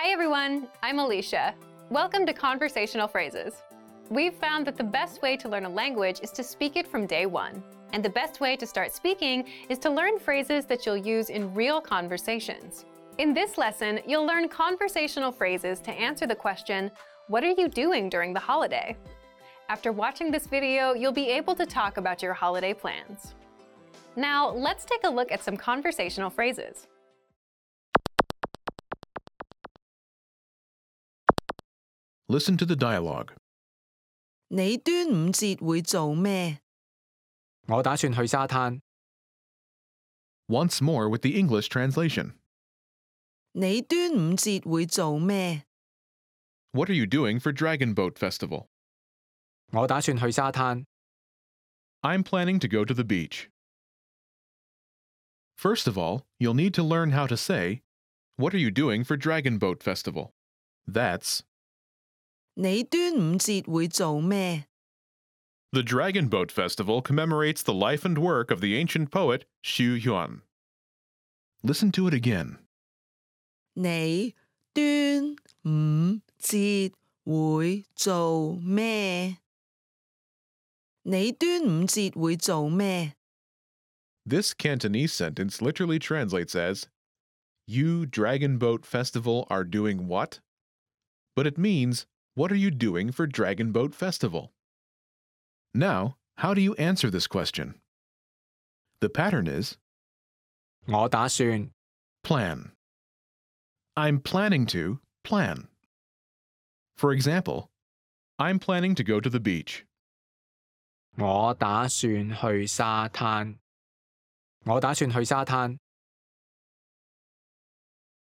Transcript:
Hi everyone, I'm Alicia. Welcome to Conversational Phrases. We've found that the best way to learn a language is to speak it from day one. And the best way to start speaking is to learn phrases that you'll use in real conversations. In this lesson, you'll learn conversational phrases to answer the question, What are you doing during the holiday? After watching this video, you'll be able to talk about your holiday plans. Now, let's take a look at some conversational phrases. Listen to the dialogue. 你端午节会做咩？我打算去沙滩。 Once more with the English translation. 你端午节会做咩？ What are you doing for Dragon Boat Festival? 我打算去沙滩。 I'm planning to go to the beach. First of all, you'll need to learn how to say, What are you doing for Dragon Boat Festival? That's, 你端午節會做咩？The Dragon Boat Festival commemorates the life and work of the ancient poet Qu Yuan. Listen to it again. 你端午節會做咩？你端午節會做咩？This Cantonese sentence literally translates as You Dragon Boat Festival are doing what? But it means What are you doing for Dragon Boat Festival? Now, how do you answer this question? The pattern is我打算 plan. I'm planning to plan. For example, I'm planning to go to the beach. 我打算去沙滩。我打算去沙滩。